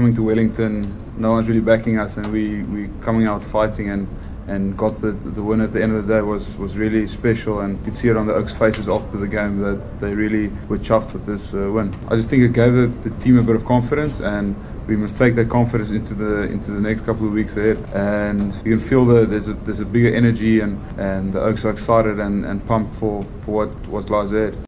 coming to Wellington, no one's really backing us, and we we coming out fighting and. And got the, the win at the end of the day was, was really special, and you could see it on the Boks' faces after the game that they really were chuffed with this uh, win. I just think it gave the, the team a bit of confidence, and we must take that confidence into the into the next couple of weeks ahead. And you can feel that there's a there's a bigger energy, and and the Boks are excited and, and pumped for for what what lies ahead.